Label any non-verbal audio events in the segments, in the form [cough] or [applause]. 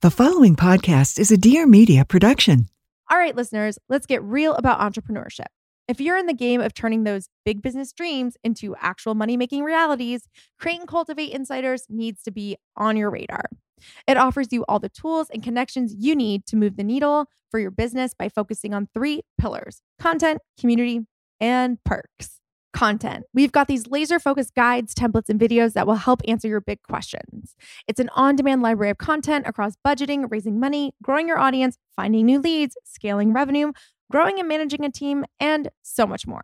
The following podcast is a Dear Media production. All right, listeners, let's get real about entrepreneurship. If you're in the game of turning those big business dreams into actual money making realities, Create and Cultivate Insiders needs to be on your radar. It offers you all the tools and connections you need to move the needle for your business by focusing on three pillars content, community, and perks content. We've got these laser focused guides, templates, and videos that will help answer your big questions. It's an on demand library of content across budgeting, raising money, growing your audience, finding new leads, scaling revenue, growing and managing a team, and so much more.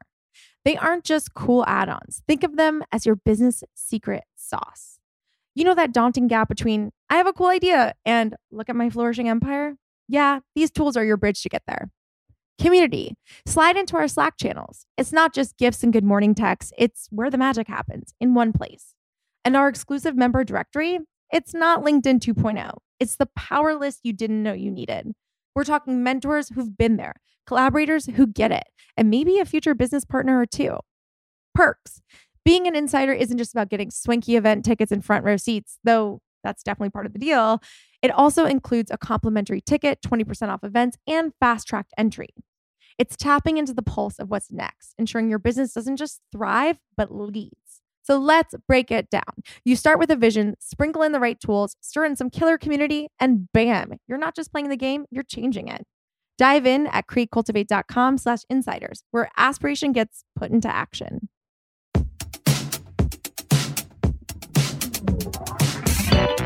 They aren't just cool add ons. Think of them as your business secret sauce. You know that daunting gap between, I have a cool idea, and look at my flourishing empire? Yeah, these tools are your bridge to get there. Community. Slide into our Slack channels. It's not just gifts and good morning texts, it's where the magic happens in one place. And our exclusive member directory, it's not LinkedIn 2.0. It's the power list you didn't know you needed. We're talking mentors who've been there, collaborators who get it, and maybe a future business partner or two. Perks. Being an insider isn't just about getting swanky event tickets and front row seats, though that's definitely part of the deal. It also includes a complimentary ticket, 20% off events, and fast tracked entry. It's tapping into the pulse of what's next, ensuring your business doesn't just thrive, but leads. So let's break it down. You start with a vision, sprinkle in the right tools, stir in some killer community, and bam, you're not just playing the game, you're changing it. Dive in at createcultivate.com slash insiders, where aspiration gets put into action.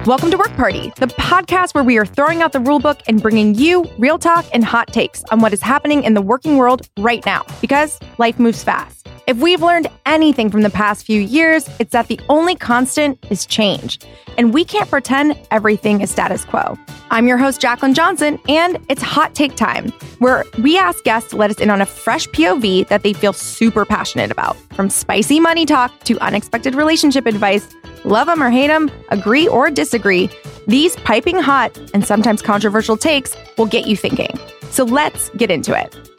Welcome to Work Party, the podcast where we are throwing out the rulebook and bringing you real talk and hot takes on what is happening in the working world right now, because life moves fast. If we've learned anything from the past few years, it's that the only constant is change. And we can't pretend everything is status quo. I'm your host, Jaclyn Johnson, and it's hot take time, where we ask guests to let us in on a fresh POV that they feel super passionate about. From spicy money talk to unexpected relationship advice, love them or hate them, agree or disagree, these piping hot and sometimes controversial takes will get you thinking. So let's get into it.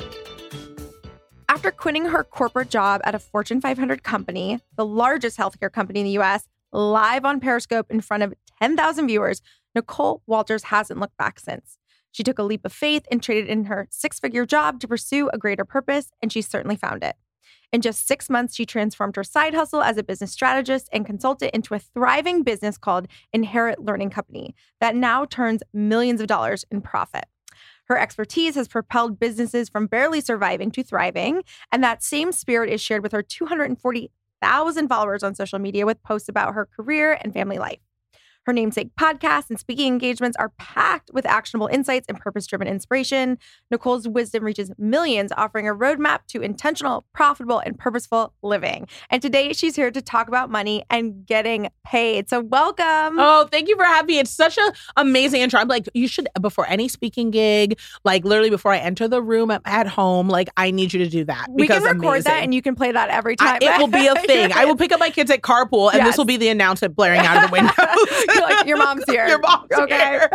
After quitting her corporate job at a Fortune 500 company, the largest healthcare company in the US, live on Periscope in front of 10,000 viewers, Nicole Walters hasn't looked back since. She took a leap of faith and traded in her six figure job to pursue a greater purpose, and she certainly found it. In just six months, she transformed her side hustle as a business strategist and consultant into a thriving business called Inherit Learning Company that now turns millions of dollars in profit. Her expertise has propelled businesses from barely surviving to thriving. And that same spirit is shared with her 240,000 followers on social media with posts about her career and family life. Her namesake podcasts and speaking engagements are packed with actionable insights and purpose driven inspiration. Nicole's wisdom reaches millions, offering a roadmap to intentional, profitable, and purposeful living. And today she's here to talk about money and getting paid. So, welcome. Oh, thank you for having me. It's such an amazing intro. I'm like, you should, before any speaking gig, like literally before I enter the room at home, like, I need you to do that. We can record amazing. that and you can play that every time. I, it will be a [laughs] thing. I will pick up my kids at carpool and Yes. this will be the announcement blaring out of the window. [laughs] [laughs] Like, your mom's [laughs] here. Your mom's okay. here. [laughs]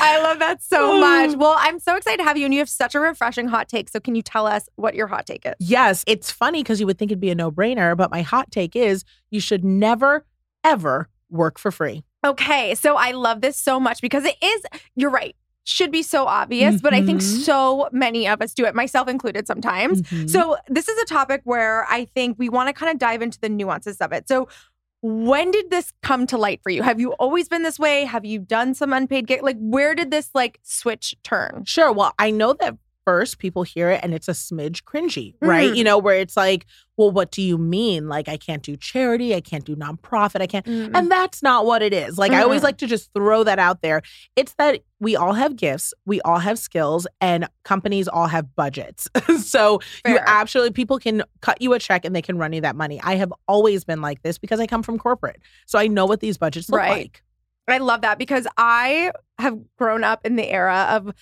I love that so much. Well, I'm so excited to have you, and you have such a refreshing hot take. So, can you tell us what your hot take is? Yes, it's funny because you would think it'd be a no brainer, but my hot take is you should never, ever work for free. Okay, so I love this so much because it is, you're right, should be so obvious, but I think Mhm. so many of us do it, myself included sometimes. Mhm. So, this is a topic where I think we want to kind of dive into the nuances of it. So, when did this come to light for you? Have you always been this way? Have you done some unpaid gig? Like, where did this like switch turn? Sure. Well, I know that first people hear it and it's a smidge cringy, right? Mhm. You know, where it's like, well, what do you mean? Like, I can't do charity, I can't do nonprofit, I can't. Mm. And that's not what it is. Like, I always like to just throw that out there. It's that we all have gifts, we all have skills, and companies all have budgets. [laughs] so you Fair. absolutely, people can cut you a check and they can run you that money. I have always been like this because I come from corporate. So I know what these budgets look Right. like. I love that because I have grown up in the era of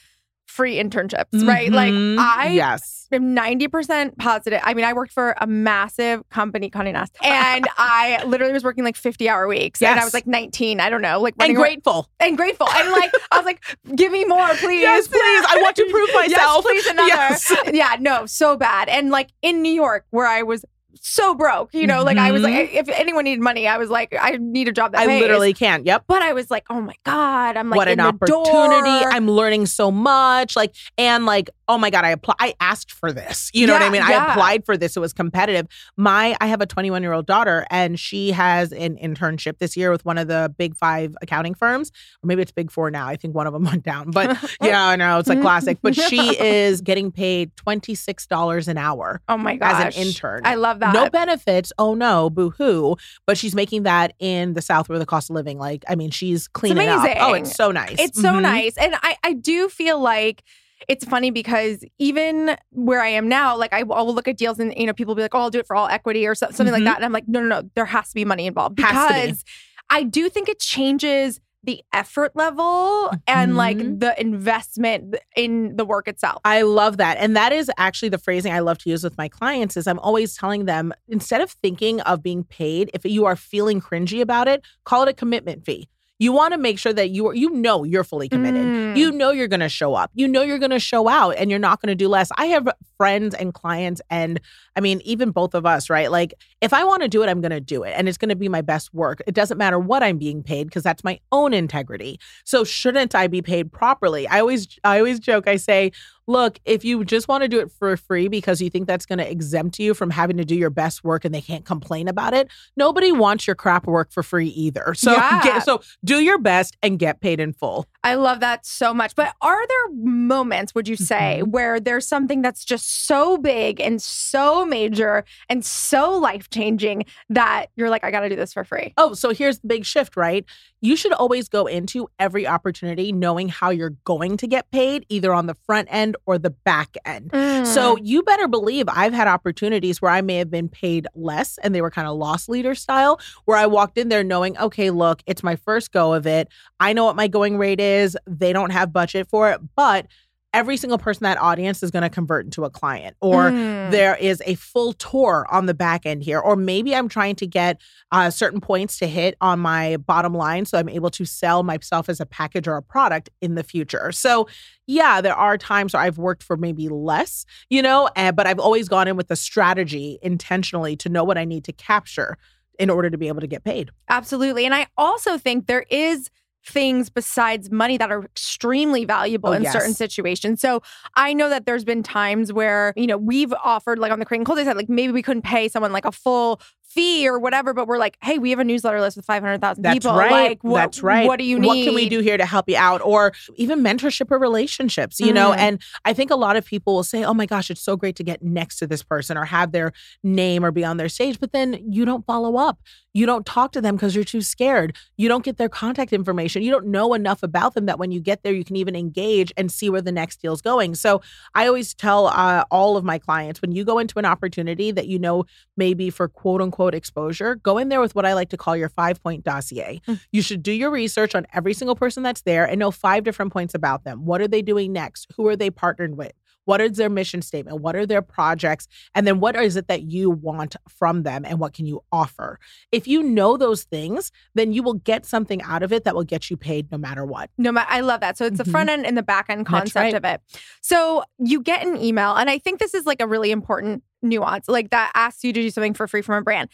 free internships, right? Like Mhm. I yes. am 90% positive. I mean, I worked for a massive company, Conde Nast, and [laughs] I literally was working like 50 hour weeks. And I was like 19, I don't know, like And running around- grateful. and grateful. And like, I was like, give me more, [laughs] please. Yes, please. I want to prove [laughs] myself. Yes, please, another. Yes. Yeah, no, so bad. And like in New York, where I was so broke, you know, like I was like, if anyone needed money, I was like, I need a job that Mm-hmm. I pays. literally can't. Yep. But I was like, oh my God, I'm like, what an opportunity. I'm learning so much. Like, and like, oh my God, I apply I asked for this. You know what I mean? yeah. I applied for this. It was competitive. My I have a 21 year old daughter and she has an internship this year with one of the big five accounting firms. Or maybe it's big four now. I think one of them [laughs] went down. But [laughs] yeah, I know it's like classic. But [laughs] she is getting paid $26 an hour oh my gosh. as an intern. I love that. No benefits. Oh no, boo hoo. But she's making that in the South where the cost of living, like, I mean, she's cleaning up. Oh, it's so nice. It's so Mhm. nice. And I, I do feel like it's funny because even where I am now, like I, will look at deals and you know people will be like, "Oh, I'll do it for all equity" or so, something Mhm. like that, and I'm like, "No, no, no. There has to be money involved to be. because I do think it changes the effort level and like Mhm. the investment in the work itself." I love that. And that is actually the phrasing I love to use with my clients is I'm always telling them instead of thinking of being paid, if you are feeling cringy about it, call it a commitment fee. You want to make sure that you are, you know you're fully committed. Mm. You know you're going to show up. You know you're going to show out and you're not going to do less. I have friends and clients and I mean even both of us, right? Like if I want to do it, I'm going to do it and it's going to be my best work. It doesn't matter what I'm being paid because that's my own integrity. So shouldn't I be paid properly? I always I always joke. I say, look, if you just want to do it for free because you think that's going to exempt you from having to do your best work and they can't complain about it, nobody wants your crap work for free either. So [laughs] Yeah. get, so do your best and get paid in full. I love that so much. But are there moments, would you say, Mm-hmm. where there's something that's just so big and so major and so life changing that you're like, I got to do this for free? Oh, so here's the big shift, right? You should always go into every opportunity knowing how you're going to get paid, either on the front end or the back end. So Mm. you better believe I've had opportunities where I may have been paid less and they were kind of loss leader style, where I walked in there knowing, okay, look, it's my first go of it. I know what my going rate is. They don't have budget for it, but every single person in that audience is going to convert into a client or Mm. there is a full tour on the back end here or maybe i'm trying to get uh, certain points to hit on my bottom line so i'm able to sell myself as a package or a product in the future so yeah there are times where i've worked for maybe less you know uh, but i've always gone in with a strategy intentionally to know what i need to capture in order to be able to get paid Absolutely. And I also think there is things besides money that are extremely valuable Oh, in yes. certain situations. So I know that there's been times where, you know, we've offered like on the Crate and Cold, they said like maybe we couldn't pay someone like a full fee or whatever, but we're like, hey, we have a newsletter list with 500,000 That's people. right. Like, what, That's right. What do you need? What can we do here to help you out? Or even mentorship or relationships, you know? Mm. And I think a lot of people will say, oh my gosh, it's so great to get next to this person or have their name or be on their stage. But then you don't follow up. You don't talk to them because you're too scared. You don't get their contact information. You don't know enough about them that when you get there, you can even engage and see where the next deal's going. So I always tell uh, all of my clients when you go into an opportunity that you know maybe for quote unquote exposure, go in there with what I like to call your five point dossier. Mm. You should do your research on every single person that's there and know five different points about them. What are they doing next? Who are they partnered with? What is their mission statement? What are their projects? And then what is it that you want from them and what can you offer? If you know those things, then you will get something out of it that will get you paid no matter what. No matter, I love that. So it's the Mhm. front end and the back end concept right. of it. So you get an email, and I think this is like a really important nuance, like that asks you to do something for free from a brand.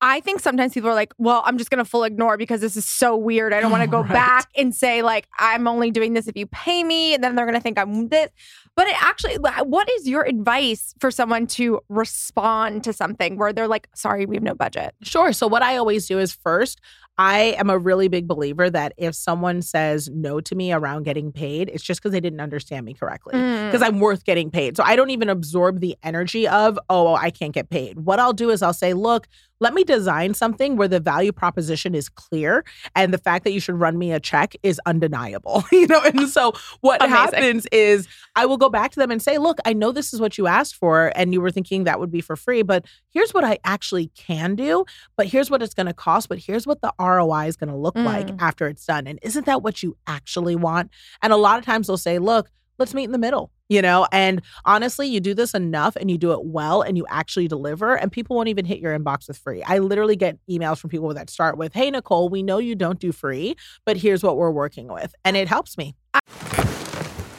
I think sometimes people are like, well, I'm just going to full ignore because this is so weird. I don't want to [laughs] go Right. back and say, like, I'm only doing this if you pay me. And then they're going to think I'm this. But it actually, what is your advice for someone to respond to something where they're like, sorry, we have no budget? Sure. So what I always do is first, I am a really big believer that if someone says no to me around getting paid, it's just because they didn't understand me correctly. Mm. Because I'm worth getting paid. So I don't even absorb the energy of, oh, I can't get paid. What I'll do is I'll say, look, let me design something where the value proposition is clear and the fact that you should run me a check is undeniable. [laughs] you know, and so what Amazing. happens is I will go back to them and say, look, I know this is what you asked for and you were thinking that would be for free, but here's what I actually can do but here's what it's going to cost, but here's what the ROI is going to look like Mm. after it's done. And isn't that what you actually want? And a lot of times they'll say, look, let's meet in the middle, you know? And honestly, you do this enough and you do it well and you actually deliver, and people won't even hit your inbox with free. I literally get emails from people that start with, hey, Nicole, we know you don't do free, but here's what we're working with. And it helps me. [sighs]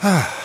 [sighs] [sighs]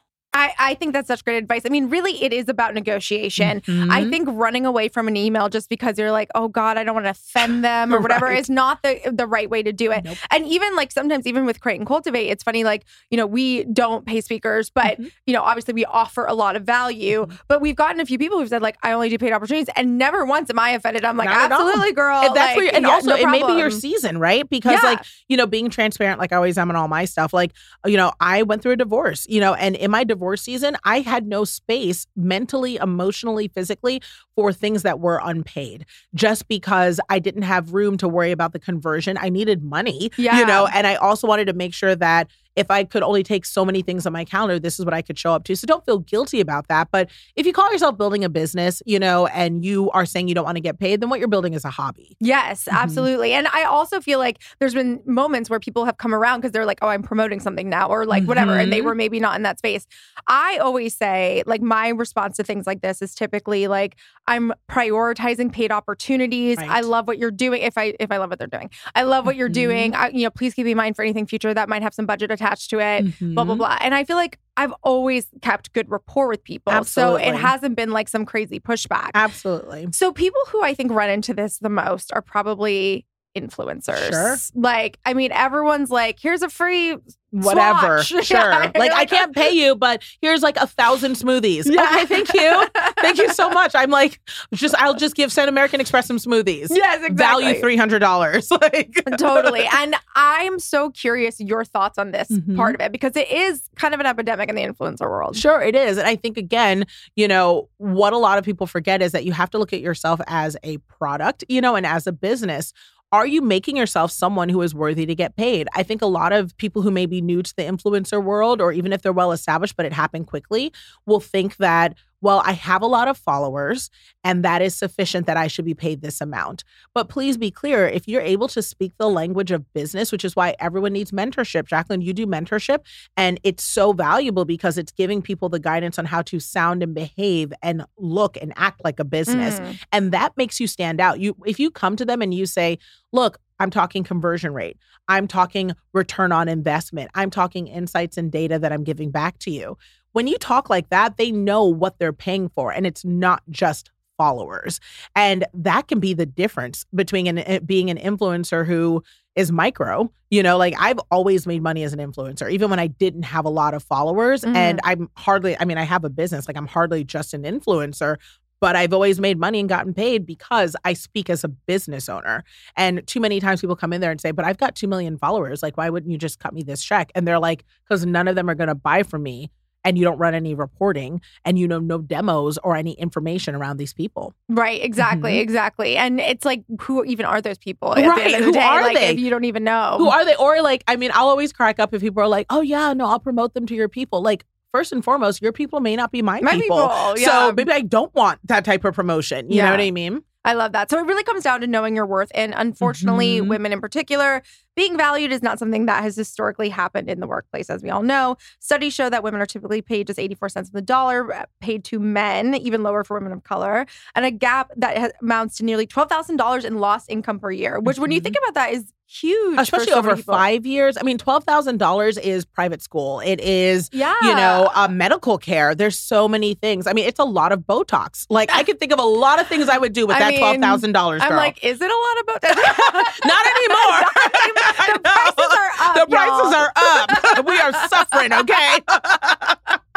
I, I think that's such great advice. I mean, really, it is about negotiation. Mm-hmm. I think running away from an email just because you're like, oh God, I don't want to offend them or [laughs] whatever Right. is not the the right way to do it. And even like sometimes, even with Create and Cultivate, it's funny, like, you know, we don't pay speakers, but Mm-hmm. you know, obviously we offer a lot of value. But we've gotten a few people who've said, like, I only do paid opportunities, and never once am I offended. I'm like, Not absolutely, girl. And that's like, where, and yeah, also no it may be your season, right? Because Yeah. like you know, being transparent, like I always am in all my stuff. Like you know, I went through a divorce, you know, and in my divorce season, I had no space mentally, emotionally, physically for things that were unpaid, just because I didn't have room to worry about the conversion. I needed money, Yeah. you know, and I also wanted to make sure that if I could only take so many things on my calendar, this is what I could show up to. So don't feel guilty about that. But if you call yourself building a business, you know, and you are saying you don't want to get paid, then what you're building is a hobby. Yes, Mm-hmm. absolutely. And I also feel like there's been moments where people have come around because they're like, oh, I'm promoting something now, or like whatever, and they Mhm. were maybe not in that space. I always say, like, my response to things like this is typically like, I'm prioritizing paid opportunities. I love what you're doing. If I if I love what they're doing, I love what you're Mhm. doing. I, you know, please keep in mind for anything future that might have some budget attached to it. Blah blah Mhm. blah. And I feel like I've always kept good rapport with people, so it hasn't been like some crazy pushback. Absolutely. So people who I think run into this the most are probably influencers. Sure. Like, I mean, everyone's like, here's a free Whatever. swatch. [laughs] Sure. Yeah. Like I can't pay you, but here's like a thousand smoothies. Yeah. Okay, thank you. [laughs] Thank you so much. I'm like, just I'll just give San American Express some smoothies. Yes, exactly. Value three hundred dollars. [laughs] Like totally. And I'm so curious your thoughts on this Mhm. part of it because it is kind of an epidemic in the influencer world. Sure, it is. And I think, again, you know, what a lot of people forget is that you have to look at yourself as a product, you know, and as a business. Are you making yourself someone who is worthy to get paid? I think a lot of people who may be new to the influencer world, or even if they're well established, but it happened quickly, will think that, well, I have a lot of followers and that is sufficient that I should be paid this amount. But please be clear if you're able to speak the language of business, which is why everyone needs mentorship. Jaclyn, you do mentorship and it's so valuable because it's giving people the guidance on how to sound and behave and look and act like a business. Mm. And that makes you stand out. You if you come to them and you say, "Look, I'm talking conversion rate. I'm talking return on investment. I'm talking insights and data that I'm giving back to you." When you talk like that, they know what they're paying for and it's not just followers. And that can be the difference between an, eh, being an influencer who is micro. You know, like I've always made money as an influencer, even when I didn't have a lot of followers. Mhm. And I'm hardly, I mean, I have a business, like I'm hardly just an influencer, but I've always made money and gotten paid because I speak as a business owner. And too many times people come in there and say, But I've got 2 million followers. Like, why wouldn't you just cut me this check? And they're like, Because none of them are going to buy from me. And you don't run any reporting and you know no demos or any information around these people. Right, exactly, Mhm. exactly. And it's like, who even are those people? Right, end of the who day, are like, they? If you don't even know. Who are they? Or like, I mean, I'll always crack up if people are like, oh, yeah, no, I'll promote them to your people. Like, first and foremost, your people may not be my, My people, yeah. So maybe I don't want that type of promotion. You Yeah. know what I mean? I love that. So it really comes down to knowing your worth. And unfortunately, Mhm. women in particular, being valued is not something that has historically happened in the workplace, as we all know. Studies show that women are typically paid just 84 cents on the dollar, uh, paid to men, even lower for women of color, and a gap that ha- amounts to nearly $12,000 in lost income per year, which, when you Mhm. think about that, is huge. Especially so over five years. I mean, $12,000 is private school. It is, Yeah. you know, uh, medical care. There's so many things. I mean, it's a lot of Botox. Like, I could think of a lot of things I would do with [laughs] I that $12,000. I'm like, is it a lot of about [laughs] [laughs] Not anymore. [laughs] the prices are up. the prices are up. we are suffering, okay? [laughs]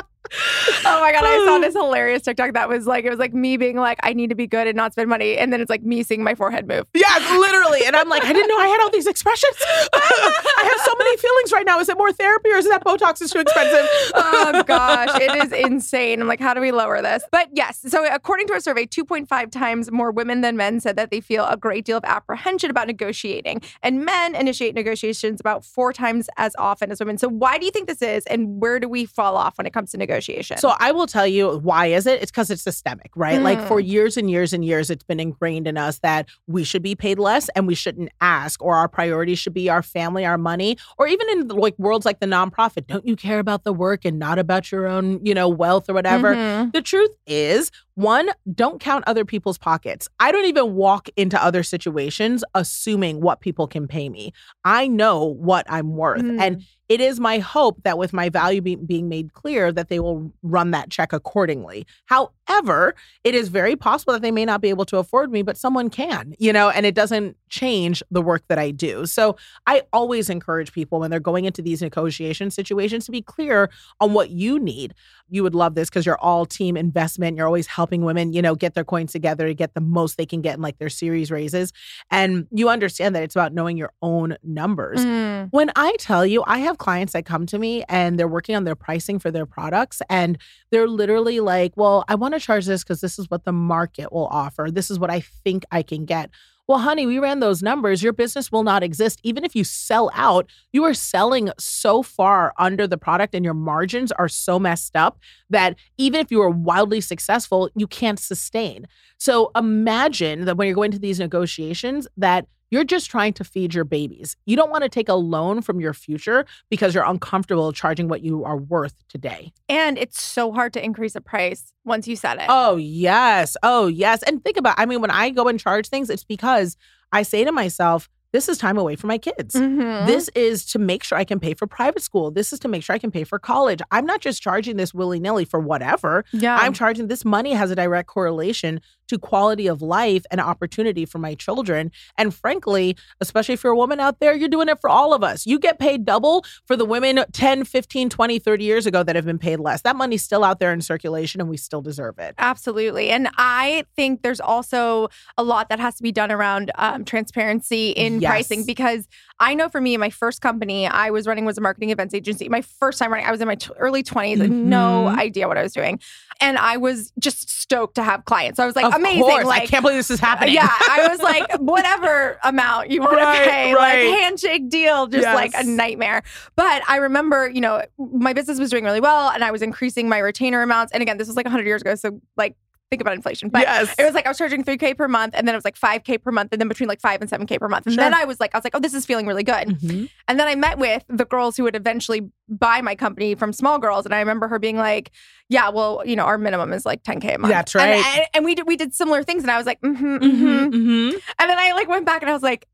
Oh my god, I saw this [laughs] hilarious TikTok that was like it was like me being like I need to be good and not spend money, and then it's like me seeing my forehead move. Yes, literally. And I'm like, I didn't know I had all these expressions. [laughs] I have so many feelings right now. Is it more therapy or is it that Botox is too expensive? oh [laughs] gosh, it is insane. I'm like, how do we lower this? But yes, so according to a survey, 2.5 times more women than men said that they feel a great deal of apprehension about negotiating, and men initiate negotiations about four times as often as women. So why do you think this is, and where do we fall off when it comes to negotiation? So I will tell you why is it? It's because it's systemic, right? Like Mm. for years and years and years, it's been ingrained in us that we should be paid less and we shouldn't ask, or our priorities should be our family, our money, or even in like worlds like the nonprofit. Don't you care about the work and not about your own, you know, wealth or whatever? Mhm. The truth is, one, don't count other people's pockets. I don't even walk into other situations assuming what people can pay me. I know what I'm worth. Mm. And it is my hope that with my value be- being made clear that they will run that check accordingly. However, it is very possible that they may not be able to afford me, but someone can, you know, and it doesn't change the work that I do. So I always encourage people when they're going into these negotiation situations to be clear on what you need. You would love this because you're all team investment. You're always helping women, you know, get their coins together to get the most they can get in like their series raises. And you understand that it's about knowing your own numbers. Mm. When I tell you, I have clients that come to me and they're working on their pricing for their products, and they're literally like, Well, I want to charge this because this is what the market will offer. This is what I think I can get. Well, honey, we ran those numbers. Your business will not exist. Even if you sell out, you are selling so far under the product and your margins are so messed up that even if you are wildly successful, you can't sustain. So imagine that when you're going to these negotiations, that you're just trying to feed your babies. You don't want to take a loan from your future because you're uncomfortable charging what you are worth today. And it's so hard to increase a price once you set it. Oh, yes. Oh, yes. And think about I mean, when I go and charge things, it's because I say to myself, this is time away from my kids. Mhm. This is to make sure I can pay for private school. This is to make sure I can pay for college. I'm not just charging this willy nilly for whatever. yeah. I'm charging this money has a direct correlation to quality of life and opportunity for my children. And frankly, especially if you're a woman out there, you're doing it for all of us. You get paid double for the women 10, 15, 20, 30 years ago that have been paid less. That money's still out there in circulation and we still deserve it. Absolutely. And I think there's also a lot that has to be done around um, transparency in Yes. pricing because I know for me, my first company I was running was a marketing events agency. My first time running, I was in my t- early 20s, and no idea what I was doing. And I was just stoked to have clients. So I was like, amazing. course. Like, I can't believe this is happening. yeah, I was [laughs] like, whatever amount you want Right, to pay, right. like handshake deal, just like a nightmare. But I remember, you know, my business was doing really well and I was increasing my retainer amounts. And again, this was like 100 years ago. So, like, think about inflation. But yes. it was like I was charging 3K per month and then it was like 5K per month and then between like 5 and 7K per month. And then I was like, I was like, oh, this is feeling really good. Mhm. And then I met with the girls who would eventually buy my company from Small Girls. And I remember her being like, yeah, well, you know, our minimum is like 10K a month. That's And- right. And, and we did, we did similar things. And I was like, mm-hmm, Mhm, mm-hmm. mhm. And then I like went back and I was like,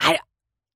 I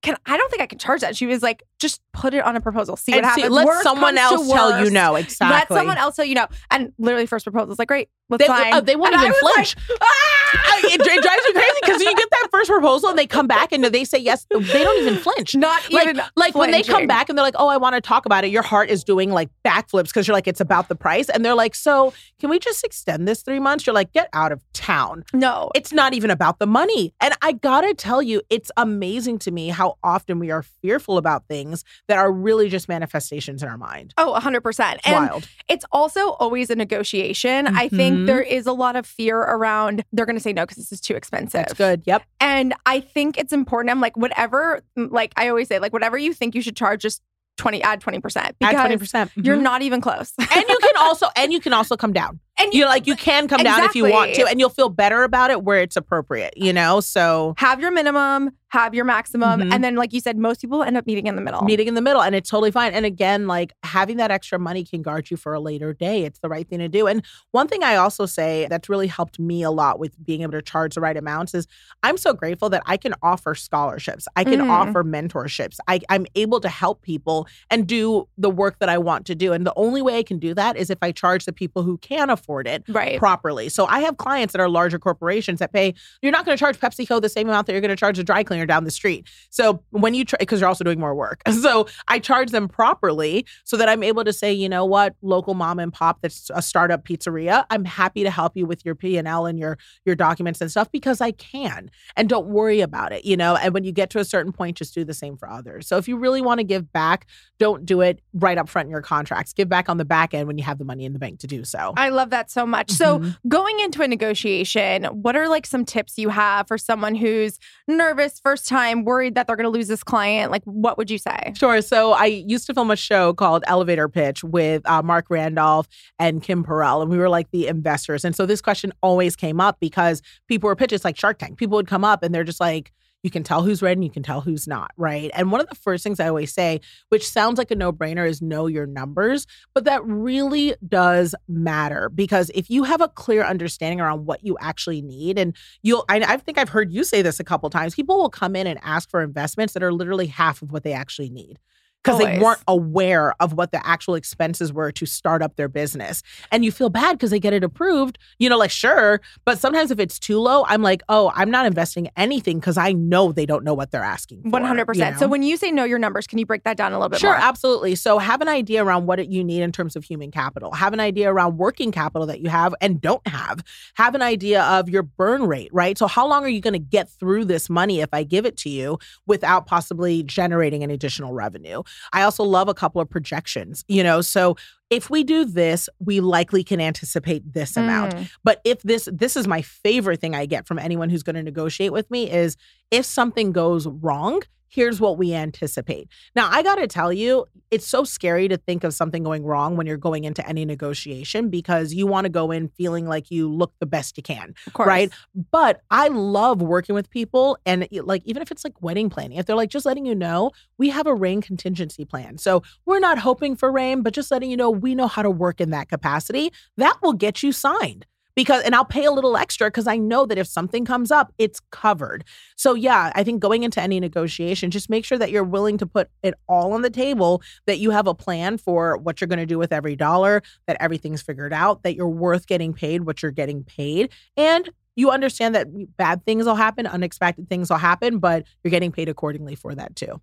can I don't think I can charge that. She was like, just put it on a proposal. See what And see, happens. let Worst someone else tell you no. Exactly. Let someone else tell you no. And literally first proposal was like, great, let's They, oh, they won't even was flinch. Like, ah! it, it drives me crazy because you get that first proposal and they come back and they say yes. They don't even flinch. Not Like, even like when they come back and they're like, "Oh, I want to talk about it." Your heart is doing like backflips because you're like, "It's about the price," and they're like, "So, can we just extend this three months?" You're like, "Get out of town." No. It's not even about the money. And I gotta tell you, it's amazing to me how often we are fearful about things that are really just manifestations in our mind. Oh, 100%. And wild. it's also always a negotiation. I Mhm. Think there mm-hmm. is a lot of fear around they're going to say no because this is too expensive. That's good. Yep. And I think it's important. I'm like, whatever, mm, like I always say, like, whatever you think you should charge, just 20, add 20% because Add twenty percent. you're mm-hmm. not even close. and you can [laughs] also and you can also come down. And You know, like you can come down if you want to, and you'll feel better about it where it's appropriate. You know, so have your minimum, have your maximum. Mhm. And then, like you said, most people end up meeting in the middle. meeting in the middle, and it's totally fine. And again, like having that extra money can guard you for a later day. It's the right thing to do. And one thing I also say that's really helped me a lot with being able to charge the right amounts is I'm so grateful that I can offer scholarships, I can Mm. offer mentorships, I, I'm able to help people and do the work that I want to do. And the only way I can do that is if I charge the people who can afford it Right. properly. So I have clients that are larger corporations that pay, you're not going to charge PepsiCo the same amount that you're going to charge a dry cleaner down the street. So when you, because you're also doing more work. [laughs] So I charge them properly so that I'm able to say, you know what, local mom and pop that's a startup pizzeria, I'm happy to help you with your P&L and your, your documents and stuff because I can. And don't worry about it, you know? And when you get to a certain point, just do the same for others. So if you really want to give back, don't do it right up front in your contracts. Give back on the back end when you have the money in the bank to do so. I love that so much. So, Mhm. going into a negotiation, what are like some tips you have for someone who's nervous, first time, worried that they're going to lose this client? Like, what would you say? Sure. So I used to film a show called Elevator Pitch with uh, Marc Randolph and Kim Perell, and we were like the investors. And so this question always came up because people were pitches like Shark Tank. People would come up and they're just like, you can tell who's ready and you can tell who's not, right? And one of the first things I always say, which sounds like a no brainer, is know your numbers. But that really does matter because if you have a clear understanding around what you actually need, and you'll, I, I think I've heard you say this a couple times, people will come in and ask for investments that are literally half of what they actually need because they weren't aware of what the actual expenses were to start up their business. And you feel bad because they get it approved, you know, like sure. But sometimes if it's too low, I'm like, oh, I'm not investing anything because I know they don't know what they're asking. One hundred percent. So, when you say know your numbers, can you break that down a little bit Sure, more? absolutely. So have an idea around what you need in terms of human capital. Have an idea around working capital that you have and don't have. Have an idea of your burn rate, right? So how long are you going to get through this money if I give it to you without possibly generating an additional revenue? I also love a couple of projections, you know, so if we do this, we likely can anticipate this amount. Mm. But if this this is my favorite thing I get from anyone who's going to negotiate with me is if something goes wrong, here's what we anticipate. Now, I got to tell you, it's so scary to think of something going wrong when you're going into any negotiation because you want to go in feeling like you look the best you can, Of course. right? But I love working with people and like even if it's like wedding planning, if they're like just letting you know, we have a rain contingency plan. So, we're not hoping for rain, but just letting you know we know how to work in that capacity. That will get you signed because and I'll pay a little extra because I know that if something comes up, it's covered. So yeah, I think going into any negotiation, just make sure that you're willing to put it all on the table, that you have a plan for what you're going to do with every dollar, that everything's figured out, that you're worth getting paid what you're getting paid, and you understand that bad things will happen, unexpected things will happen, but you're getting paid accordingly for that too.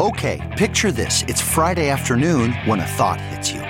Okay, picture this. It's Friday afternoon when a thought hits you.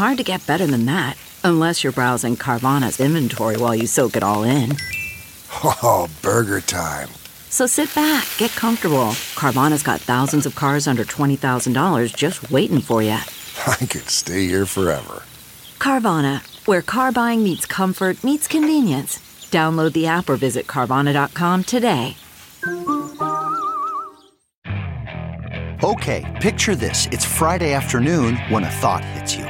Hard to get better than that. Unless you're browsing Carvana's inventory while you soak it all in. Oh, burger time. So sit back, get comfortable. Carvana's got thousands of cars under $20,000 just waiting for you. [laughs] I could stay here forever. Carvana, where car buying meets comfort, meets convenience. Download the app or visit Carvana.com today. Okay, picture this. It's Friday afternoon when a thought hits you.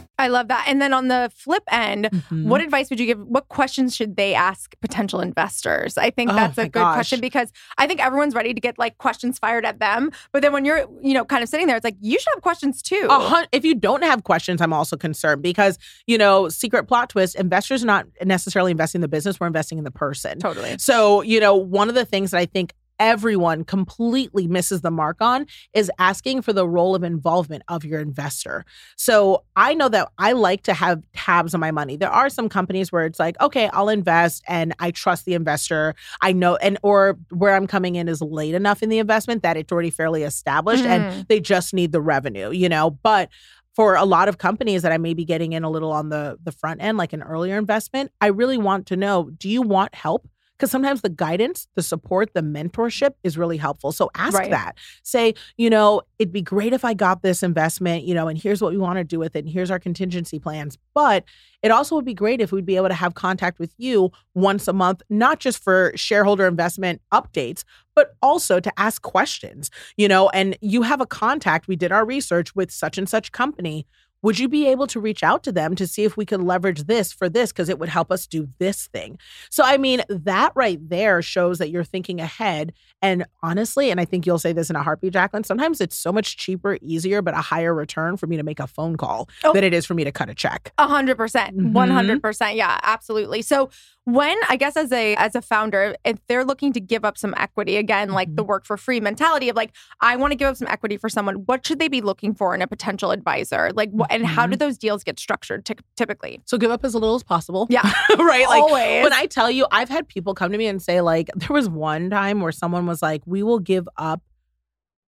I love that. And then on the flip end, Mhm. what advice would you give? What questions should they ask potential investors? I think Oh that's a good gosh. question because I think everyone's ready to get like questions fired at them. But then when you're, you know, kind of sitting there, it's like you should have questions too. Hun- if you don't have questions, I'm also concerned because, you know, secret plot twist, investors are not necessarily investing in the business, we're investing in the person. Totally. So, you know, one of the things that I think everyone completely misses the mark on is asking for the role of involvement of your investor. So, I know that I like to have tabs on my money. There are some companies where it's like, okay, I'll invest and I trust the investor. I know and or where I'm coming in is late enough in the investment that it's already fairly established Mhm. and they just need the revenue, you know, but for a lot of companies that I may be getting in a little on the the front end, like an earlier investment, I really want to know: Do you want help? Because sometimes the guidance, the support, the mentorship is really helpful. So ask Right. that. Say, you know, it'd be great if I got this investment, you know, and here's what we want to do with it, and here's our contingency plans. But it also would be great if we'd be able to have contact with you once a month, not just for shareholder investment updates, but also to ask questions, you know, and you have a contact. We did our research with such and such company. Would you be able to reach out to them to see if we could leverage this for this? Because it would help us do this thing. So, I mean, that right there shows that you're thinking ahead. And honestly, and I think you'll say this in a heartbeat, Jaclyn, sometimes it's so much cheaper, easier, but a higher return for me to make a phone call Oh. than it is for me to cut a check. A hundred percent, Mhm. one hundred percent. Yeah, absolutely. So when I guess as a as a founder, if they're looking to give up some equity, again, like Mm-hmm. the work for free mentality of like, I want to give up some equity for someone. What should they be looking for in a potential advisor? Like, wh- and how do mm-hmm. those deals get structured ty- typically? So give up as little as possible. Yeah, [laughs] right? Like always. when I tell you, I've had people come to me and say, like, [laughs] there was one time where someone was like, we will give up,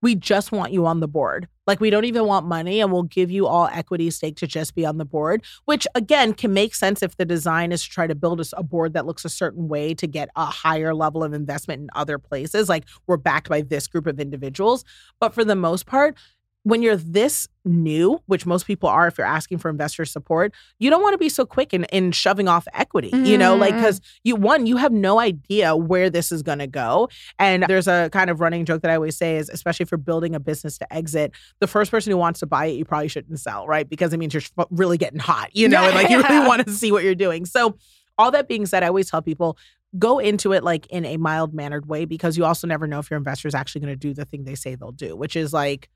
we just want you on the board. Like, we don't even want money and we'll give you all equity stake to just be on the board, which again can make sense if the design is to try to build us a board that looks a certain way to get a higher level of investment in other places. Like, we're backed by this group of individuals. But for the most part, when you're this new, which most people are if you're asking for investor support, you don't want to be so quick in, in shoving off equity, you know, like mm-hmm. because you one, you have no idea where this is going to go. And there's a kind of running joke that I always say is, especially for building a business to exit, the first person who wants to buy it, you probably shouldn't sell, right? Because it means you're really getting hot, you know, and like you really want to see what you're doing. So, all that being said, I always tell people go into it like in a mild mannered way because you also never know if your investor is actually going to do the thing they say they'll do, which is like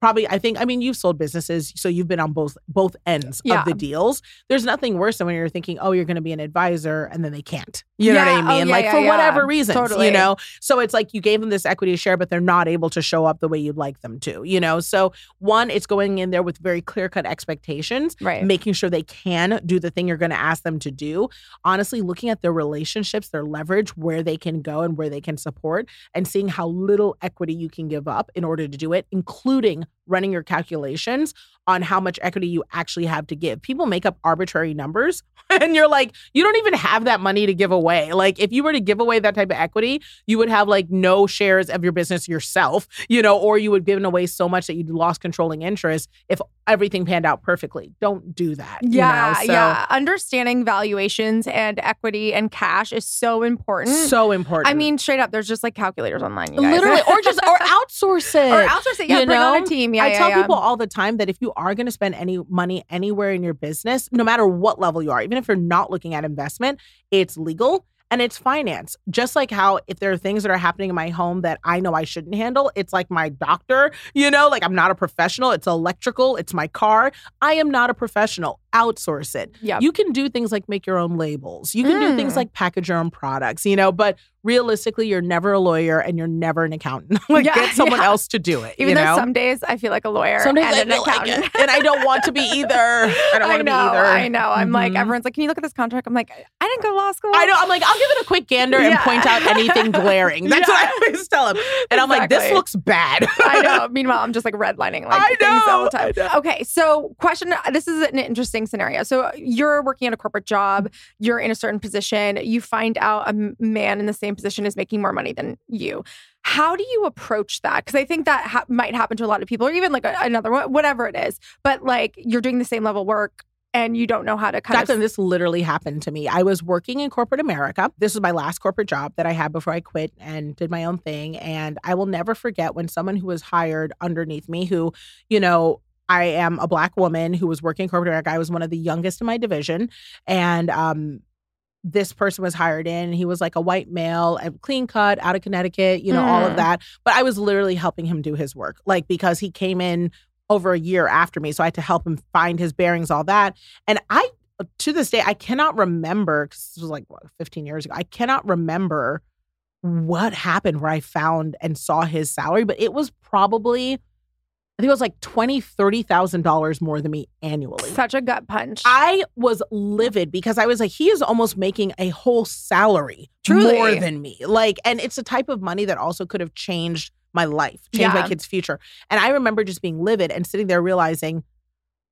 probably I think I mean you've sold businesses so you've been on both both ends Yeah. of the deals. There's nothing worse than when you're thinking, "Oh, you're going to be an advisor," and then they can't. You know what I Yeah. Oh, mean? yeah, like yeah, for yeah. whatever reasons, Totally. you know. So it's like you gave them this equity share but they're not able to show up the way you'd like them to, you know. So one, it's going in there with very clear-cut expectations Right. making sure they can do the thing you're going to ask them to do. Honestly, looking at their relationships, their leverage, where they can go and where they can support, and seeing how little equity you can give up in order to do it, including running your calculations on how much equity you actually have to give. People make up arbitrary numbers, [laughs] and you're like, you don't even have that money to give away. Like, if you were to give away that type of equity, you would have like no shares of your business yourself, you know, or you would given away so much that you'd lost controlling interest if everything panned out perfectly. Don't do that. you Yeah, know? So, yeah. Understanding valuations and equity and cash is so important. So important. I mean, straight up, there's just like calculators online. You guys. literally, or just or [laughs] outsource it. Or outsource it. Yeah, you bring on a team. Yeah, I yeah, tell yeah. people all the time that if you are going to spend any money anywhere in your business, no matter what level you are, even if you're not looking at investment, it's legal and it's finance. Just like how if there are things that are happening in my home that I know I shouldn't handle, it's like my doctor, you know, like I'm not a professional. It's electrical, it's my car. I am not a professional. Outsource it. Yep. You can do things like make your own labels. You can do things Mm. like package your own products, you know, but realistically, you're never a lawyer and you're never an accountant. [laughs] like Yeah, get someone yeah. else to do it. Even though know? some days I feel like a lawyer Some days and I an feel like accountant. and I don't want to be either. I don't [laughs] want to be either. I know. I'm like, Mhm. everyone's like, can you look at this contract? I'm like, I didn't go to law school. I know. I'm like, I'll give it a quick gander and point out anything [laughs] glaring. That's what I always tell him. And I'm like, this looks bad. I know. Meanwhile, I'm just like redlining like I things all the know, time. Okay, so question. This is an interesting scenario. So uh, you're working at a corporate job. You're in a certain position. You find out a man in the same position is making more money than you. How do you approach that? Because I think that ha- might happen to a lot of people, or even like a, another one, whatever it is. But like you're doing the same level work and you don't know how to kind Jaclyn, of. this literally happened to me. I was working in corporate America. This was my last corporate job that I had before I quit and did my own thing. And I will never forget when someone who was hired underneath me, who, you know, I am a black woman who was working corporate America. I was one of the youngest in my division. And um, this person was hired in. He was like a white male, clean cut, out of Connecticut, you know, all Mm. of that. But I was literally helping him do his work, like because he came in over a year after me. So I had to help him find his bearings, all that. And I, to this day, I cannot remember, because this was like what, 15 years ago, I cannot remember what happened where I found and saw his salary, but it was probably, I think it was like twenty, thirty thousand dollars more than me annually. Such a gut punch. I was livid because I was like, he is almost making a whole salary Truly. more than me. Like, and it's a type of money that also could have changed my life, changed Yeah. my kid's future. And I remember just being livid and sitting there realizing,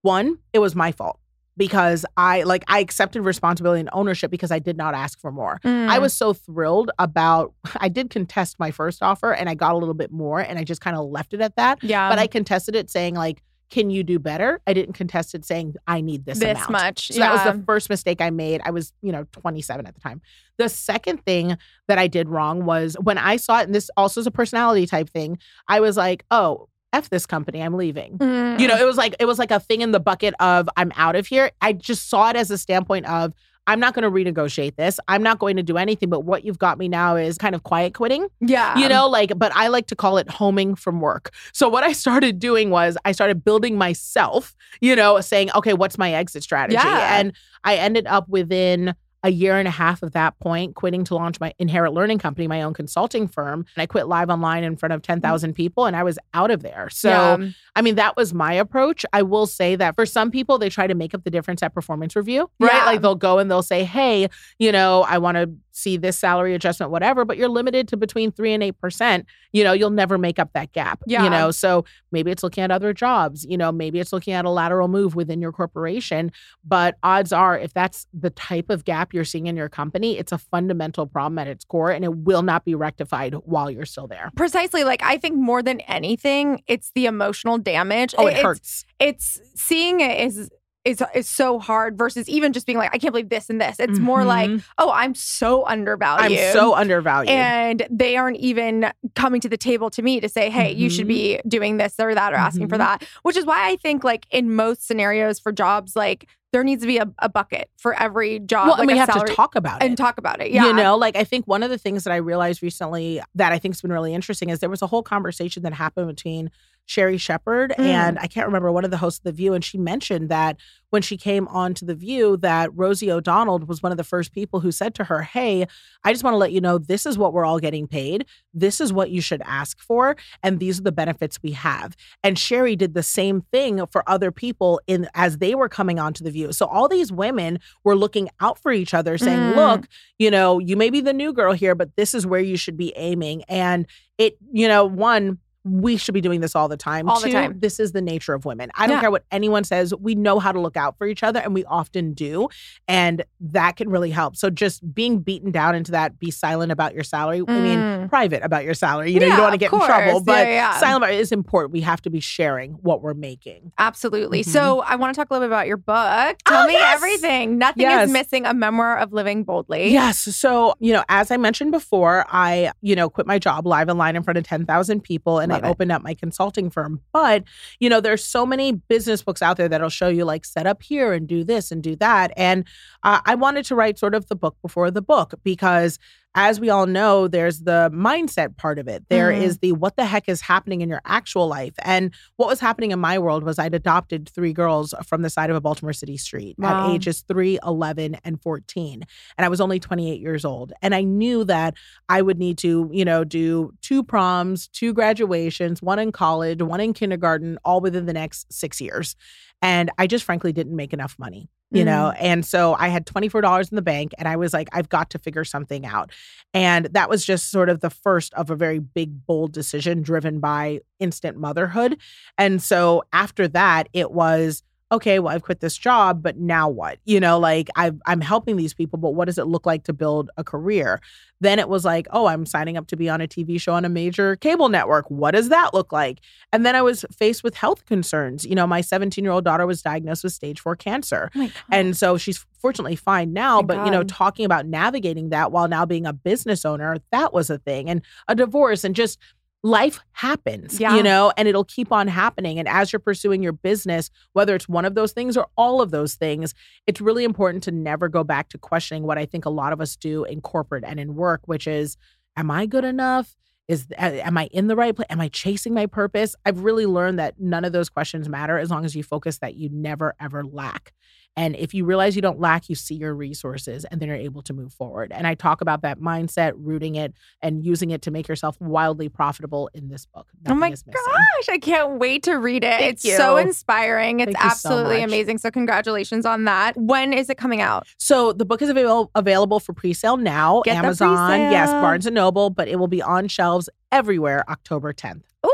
one, it was my fault because I like I accepted responsibility and ownership because I did not ask for more. I Mm. was so thrilled about [laughs] I did contest my first offer and I got a little bit more and I just kind of left it at that. yeah, but I contested it saying like can you do better? I didn't contest it saying I need this, this amount. much. So that was the first mistake I made. I was, you know, 27 at the time. The second thing that I did wrong was when I saw it, and this also is a personality type thing, I was like, oh, F this company, I'm leaving. Mm. You know, it was like it was like a thing in the bucket of I'm out of here. I just saw it as a standpoint of I'm not going to renegotiate this. I'm not going to do anything. But what you've got me now is kind of quiet quitting yeah, you know like but i like to call it homing from work so what i started doing was i started building myself you know saying okay what's my exit strategy Yeah. and i ended up within a year and a half of that point quitting to launch my inherit learning company my own consulting firm and i quit live online in front of mm. 10,000 people and i was out of there so Yeah. I mean, that was my approach. I will say that for some people, they try to make up the difference at performance review, right? Yeah. Like they'll go and they'll say, hey, you know, I want to see this salary adjustment, whatever, but you're limited to between three and 8%. You know, you'll never make up that gap. Yeah. You know, so maybe it's looking at other jobs, you know, maybe it's looking at a lateral move within your corporation. But odds are, if that's the type of gap you're seeing in your company, it's a fundamental problem at its core and it will not be rectified while you're still there. precisely like i think more than anything it's the emotional damage Oh, it It's- hurts. it's seeing it is is is so hard versus even just being like i can't believe this and this it's more like oh i'm so undervalued I'm so undervalued. and they aren't even coming to the table to me to say hey you should Mhm. be doing this or that or asking for Mhm. that which is why i think like in most scenarios for jobs like there needs to be a, a bucket for every job well, like and we have to talk about it. and talk about it yeah You know, like I think one of the things that I realized recently that I think's been really interesting is there was a whole conversation that happened between Sherri Shepherd Mm. and I can't remember one of the hosts of The View, and she mentioned that when she came on to The View, that Rosie O'Donnell was one of the first people who said to her, "Hey, I just want to let you know this is what we're all getting paid. This is what you should ask for, and these are the benefits we have." And Sherri did the same thing for other people in as they were coming onto The View. So all these women were looking out for each other, saying, Mm. "Look." you know, you may be the new girl here, but this is where you should be aiming. And it, you know, one, we should be doing this all the time. All the time. This is the nature of women. I don't Yeah. care what anyone says. We know how to look out for each other, and we often do. And that can really help. So just being beaten down into that, be silent about your salary. I mean, Mm. private about your salary. You know, you don't want to get in trouble, but Yeah, yeah. silent is important. We have to be sharing what we're making. Absolutely. Mhm. So I want to talk a little bit about your book. Tell Oh, me yes. everything. Nothing Yes. is missing. A memoir of living boldly. Yes. So, you know, as I mentioned before, I, you know, quit my job live online in front of 10,000 people and I opened up my consulting firm. But, you know, there's so many business books out there that'll show you like set up here and do this and do that. And uh, I wanted to write sort of the book before the book because as we all know, there's the mindset part of it. There Mhm. is the what the heck is happening in your actual life. And what was happening in my world was I'd adopted three girls from the side of a Baltimore City street Wow. at ages 3, 11, and 14. And I was only 28 years old. And I knew that I would need to, you know, do two proms, two graduations, one in college, one in kindergarten, all within the next six years. And I just frankly didn't make enough money, you know? Mm-hmm. And so I had $24 in the bank and I was like, I've got to figure something out. And that was just sort of the first of a very big, bold decision driven by instant motherhood. And so after that, it was, okay, well, I've quit this job, but now what? You know, like I've, I'm helping these people, but what does it look like to build a career? Then it was like, oh, I'm signing up to be on a TV show on a major cable network. What does that look like? And then I was faced with health concerns. You know, my 17 year old daughter was diagnosed with stage four cancer. Oh. And so she's fortunately fine now, Thank but you know, talking about navigating that while now being a business owner, that was a thing. And a divorce and just life happens, Yeah. you know, and it'll keep on happening. And as you're pursuing your business, whether it's one of those things or all of those things, it's really important to never go back to questioning what I think a lot of us do in corporate and in work, which is, am I good enough? Is am I in the right place? Am I chasing my purpose? I've really learned that none of those questions matter as long as you focus that you never ever lack. And if you realize you don't lack, you see your resources and then you're able to move forward. And I talk about that mindset, rooting it and using it to make yourself wildly profitable in this book. Oh my Nothing gosh, I can't wait to read it. Thank it's so inspiring. It's Thank you so absolutely amazing. So congratulations on that. When is it coming out? So the book is available available for pre-sale now. Get Amazon, yes. Barnes and Noble, but it will be on shelves everywhere October 10th. Ooh,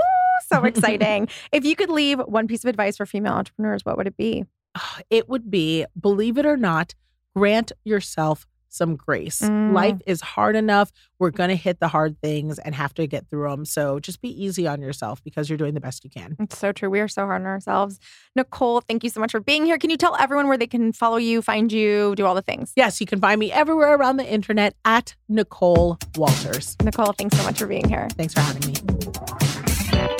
so [laughs] exciting. if you could leave one piece of advice for female entrepreneurs, what would it be? It would be, believe it or not, grant yourself some grace. Mm. Life is hard enough. We're going to hit the hard things and have to get through them. So just be easy on yourself because you're doing the best you can. It's so true. We are so hard on ourselves. Nicole, thank you so much for being here. Can you tell everyone where they can follow you, find you, do all the things? Yes, you can find me everywhere around the internet at Nicole Walters. Nicole, thanks so much for being here. Thanks for having me.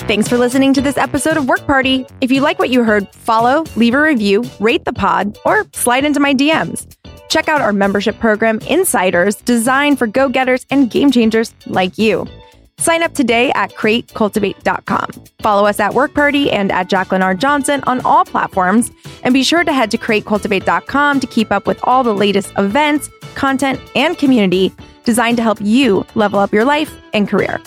Thanks for listening to this episode of Work Party. If you like what you heard, follow, leave a review, rate the pod, or slide into my DMs. Check out our membership program, Insiders, designed for go getters and game changers like you. Sign up today at createcultivate.com. Follow us at Work Party and at Jaclyn R. Johnson on all platforms. And be sure to head to createcultivate.com to keep up with all the latest events, content, and community designed to help you level up your life and career.